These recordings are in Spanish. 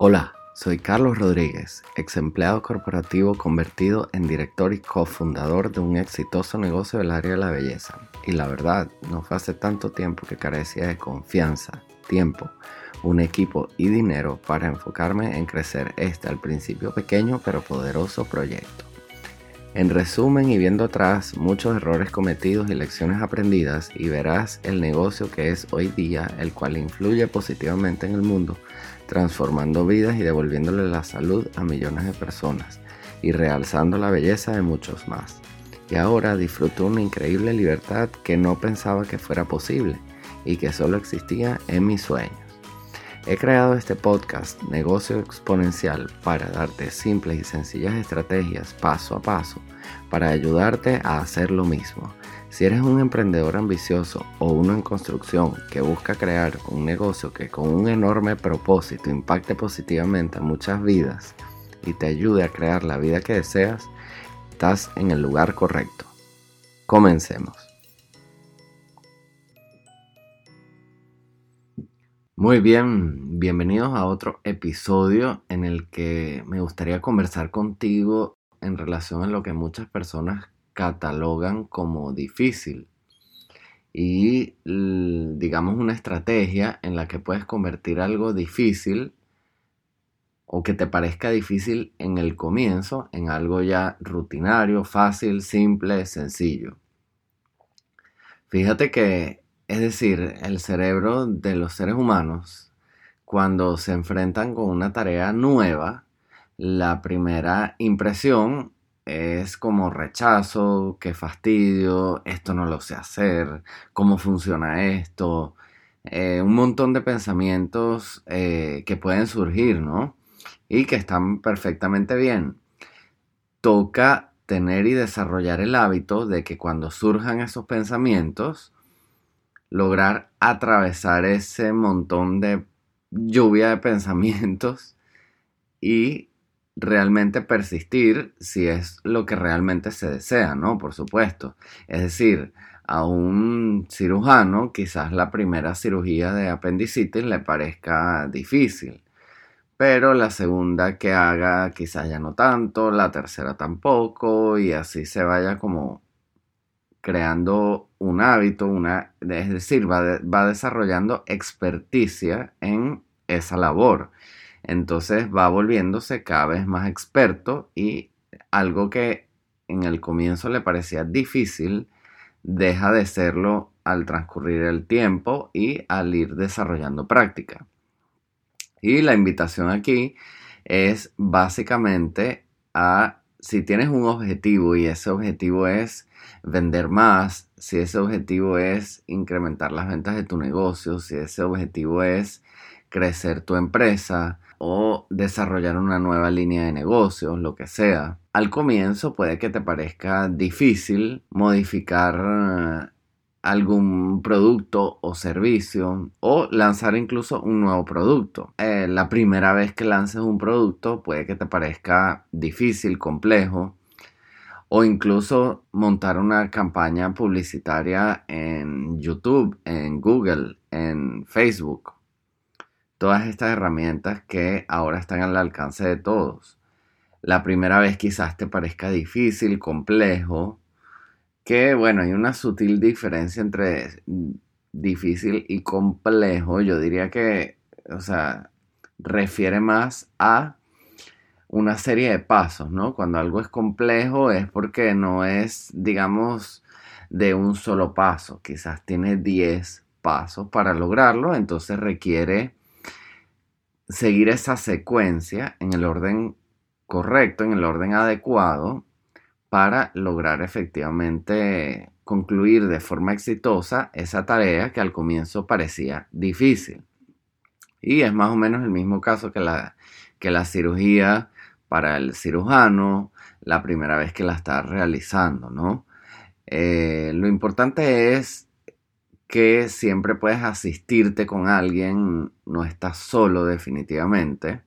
Hola, soy Carlos Rodríguez, ex empleado corporativo convertido en director y cofundador de un exitoso negocio del área de la belleza. Y la verdad, no fue hace tanto tiempo que carecía de confianza, tiempo, un equipo y dinero para enfocarme en crecer este al principio pequeño pero poderoso proyecto. En resumen y viendo atrás muchos errores cometidos y lecciones aprendidas y verás el negocio que es hoy día, el cual influye positivamente en el mundo transformando vidas y devolviéndole la salud a millones de personas y realzando la belleza de muchos más. Y ahora disfruto una increíble libertad que no pensaba que fuera posible y que solo existía en mis sueños. He creado este podcast Negocio Exponencial para darte simples y sencillas estrategias paso a paso para ayudarte a hacer lo mismo si eres un emprendedor ambicioso o uno en construcción que busca crear un negocio que con un enorme propósito impacte positivamente a muchas vidas y te ayude a crear la vida que deseas, estás en el lugar correcto. Comencemos. Muy bien, bienvenidos a otro episodio en el que me gustaría conversar contigo en relación a lo que muchas personas catalogan como difícil y digamos una estrategia en la que puedes convertir algo difícil o que te parezca difícil en el comienzo en algo ya rutinario, fácil, simple, sencillo. Fíjate que, es decir, el cerebro de los seres humanos, cuando se enfrentan con una tarea nueva, la primera impresión es como rechazo, qué fastidio, esto no lo sé hacer, cómo funciona esto, eh, un montón de pensamientos eh, que pueden surgir, ¿no? Y que están perfectamente bien. Toca tener y desarrollar el hábito de que cuando surjan esos pensamientos, lograr atravesar ese montón de lluvia de pensamientos y realmente persistir si es lo que realmente se desea, ¿no? Por supuesto. Es decir, a un cirujano quizás la primera cirugía de apendicitis le parezca difícil, pero la segunda que haga quizás ya no tanto, la tercera tampoco, y así se vaya como creando un hábito, una, es decir, va, va desarrollando experticia en esa labor entonces va volviéndose cada vez más experto y algo que en el comienzo le parecía difícil, deja de serlo al transcurrir el tiempo y al ir desarrollando práctica. Y la invitación aquí es básicamente a, si tienes un objetivo y ese objetivo es vender más, si ese objetivo es incrementar las ventas de tu negocio, si ese objetivo es crecer tu empresa, o desarrollar una nueva línea de negocios, lo que sea. Al comienzo puede que te parezca difícil modificar eh, algún producto o servicio o lanzar incluso un nuevo producto. Eh, la primera vez que lances un producto puede que te parezca difícil, complejo o incluso montar una campaña publicitaria en YouTube, en Google, en Facebook todas estas herramientas que ahora están al alcance de todos. La primera vez quizás te parezca difícil, complejo, que bueno, hay una sutil diferencia entre difícil y complejo. Yo diría que, o sea, refiere más a una serie de pasos, ¿no? Cuando algo es complejo es porque no es, digamos, de un solo paso. Quizás tiene 10 pasos para lograrlo, entonces requiere seguir esa secuencia en el orden correcto, en el orden adecuado, para lograr efectivamente concluir de forma exitosa esa tarea que al comienzo parecía difícil. Y es más o menos el mismo caso que la, que la cirugía para el cirujano la primera vez que la está realizando, ¿no? Eh, lo importante es que siempre puedes asistirte con alguien, no estás solo definitivamente.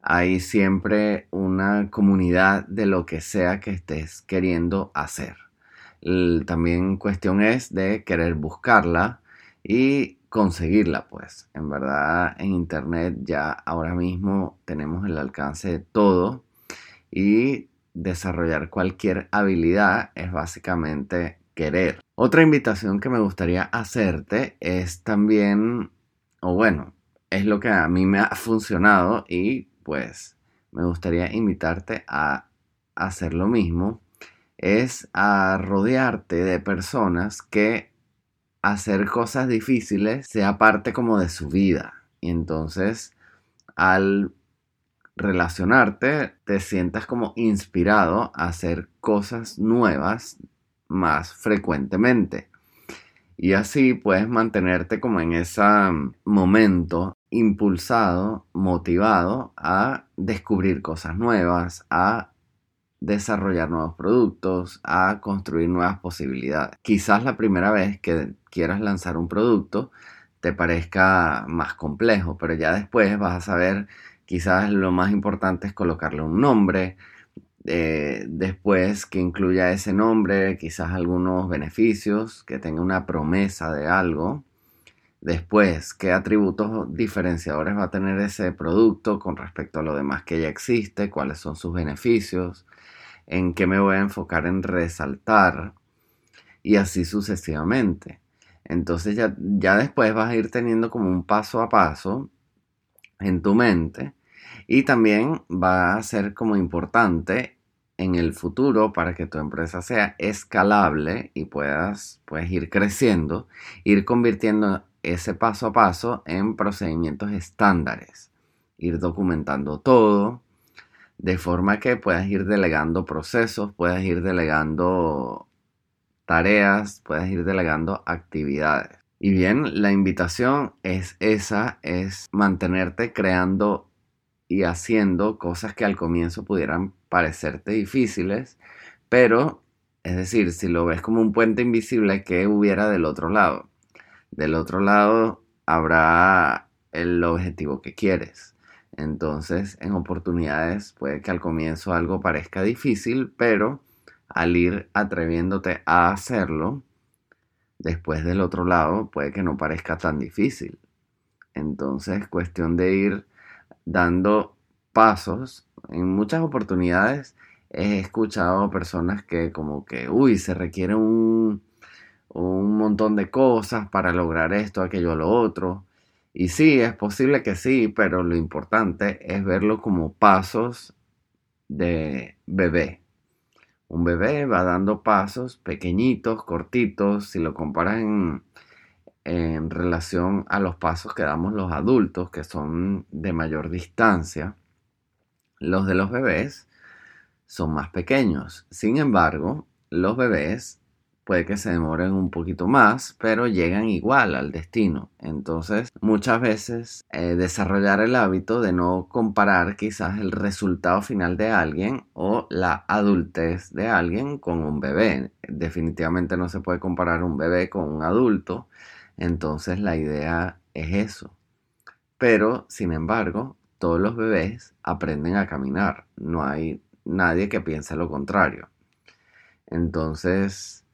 Hay siempre una comunidad de lo que sea que estés queriendo hacer. también cuestión es de querer buscarla y conseguirla, pues. En verdad, en Internet ya ahora mismo tenemos el alcance de todo y desarrollar cualquier habilidad es básicamente querer. Otra invitación que me gustaría hacerte es también, o bueno, es lo que a mí me ha funcionado y pues me gustaría invitarte a hacer lo mismo, es a rodearte de personas que hacer cosas difíciles sea parte como de su vida. Y entonces, al relacionarte, te sientas como inspirado a hacer cosas nuevas más frecuentemente. Y así puedes mantenerte como en ese momento impulsado, motivado a descubrir cosas nuevas, a desarrollar nuevos productos, a construir nuevas posibilidades. Quizás la primera vez que quieras lanzar un producto te parezca más complejo, pero ya después vas a saber, quizás lo más importante es colocarle un nombre, eh, después que incluya ese nombre, quizás algunos beneficios, que tenga una promesa de algo. Después, qué atributos diferenciadores va a tener ese producto con respecto a lo demás que ya existe, cuáles son sus beneficios en qué me voy a enfocar en resaltar y así sucesivamente. Entonces ya, ya después vas a ir teniendo como un paso a paso en tu mente y también va a ser como importante en el futuro para que tu empresa sea escalable y puedas pues, ir creciendo, ir convirtiendo ese paso a paso en procedimientos estándares, ir documentando todo, de forma que puedas ir delegando procesos, puedas ir delegando tareas, puedas ir delegando actividades. Y bien, la invitación es esa, es mantenerte creando y haciendo cosas que al comienzo pudieran parecerte difíciles, pero, es decir, si lo ves como un puente invisible, ¿qué hubiera del otro lado? Del otro lado habrá el objetivo que quieres entonces, en oportunidades puede que al comienzo algo parezca difícil, pero al ir atreviéndote a hacerlo, después del otro lado puede que no parezca tan difícil. Entonces, cuestión de ir dando pasos. En muchas oportunidades he escuchado personas que como que, uy, se requiere un, un montón de cosas para lograr esto, aquello, lo otro. Y sí, es posible que sí, pero lo importante es verlo como pasos de bebé. Un bebé va dando pasos pequeñitos, cortitos, si lo comparas en, en relación a los pasos que damos los adultos, que son de mayor distancia. Los de los bebés son más pequeños. Sin embargo, los bebés puede que se demoren un poquito más, pero llegan igual al destino. Entonces, muchas veces eh, desarrollar el hábito de no comparar quizás el resultado final de alguien o la adultez de alguien con un bebé. Definitivamente no se puede comparar un bebé con un adulto. Entonces, la idea es eso. Pero, sin embargo, todos los bebés aprenden a caminar. No hay nadie que piense lo contrario. Entonces,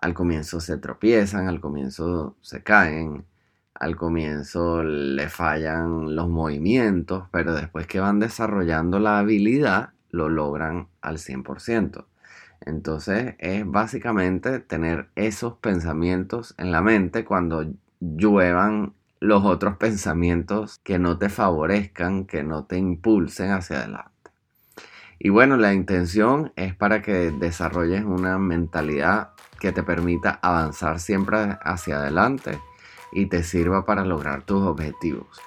al comienzo se tropiezan, al comienzo se caen, al comienzo le fallan los movimientos, pero después que van desarrollando la habilidad, lo logran al 100%. Entonces es básicamente tener esos pensamientos en la mente cuando lluevan los otros pensamientos que no te favorezcan, que no te impulsen hacia adelante. Y bueno, la intención es para que desarrolles una mentalidad que te permita avanzar siempre hacia adelante y te sirva para lograr tus objetivos.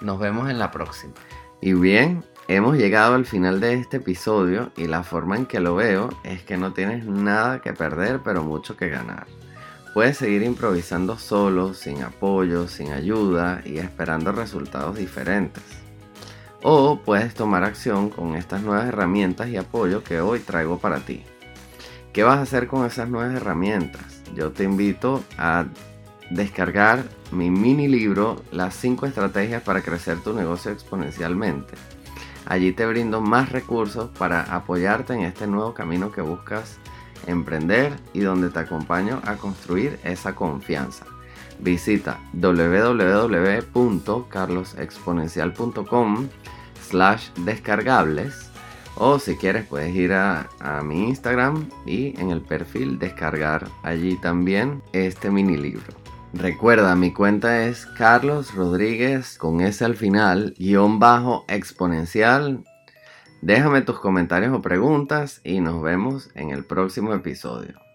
Nos vemos en la próxima. Y bien, hemos llegado al final de este episodio y la forma en que lo veo es que no tienes nada que perder pero mucho que ganar. Puedes seguir improvisando solo, sin apoyo, sin ayuda y esperando resultados diferentes. O puedes tomar acción con estas nuevas herramientas y apoyo que hoy traigo para ti. ¿Qué vas a hacer con esas nuevas herramientas? Yo te invito a descargar mi mini libro Las 5 estrategias para crecer tu negocio exponencialmente. Allí te brindo más recursos para apoyarte en este nuevo camino que buscas emprender y donde te acompaño a construir esa confianza. visita www.carlosexponencial.com slash descargables o si quieres puedes ir a, a, mi Instagram y en el perfil descargar allí también este mini libro. Recuerda, mi cuenta es Carlos Rodríguez con S al final, guion bajo exponencial. Déjame tus comentarios o preguntas y nos vemos en el próximo episodio.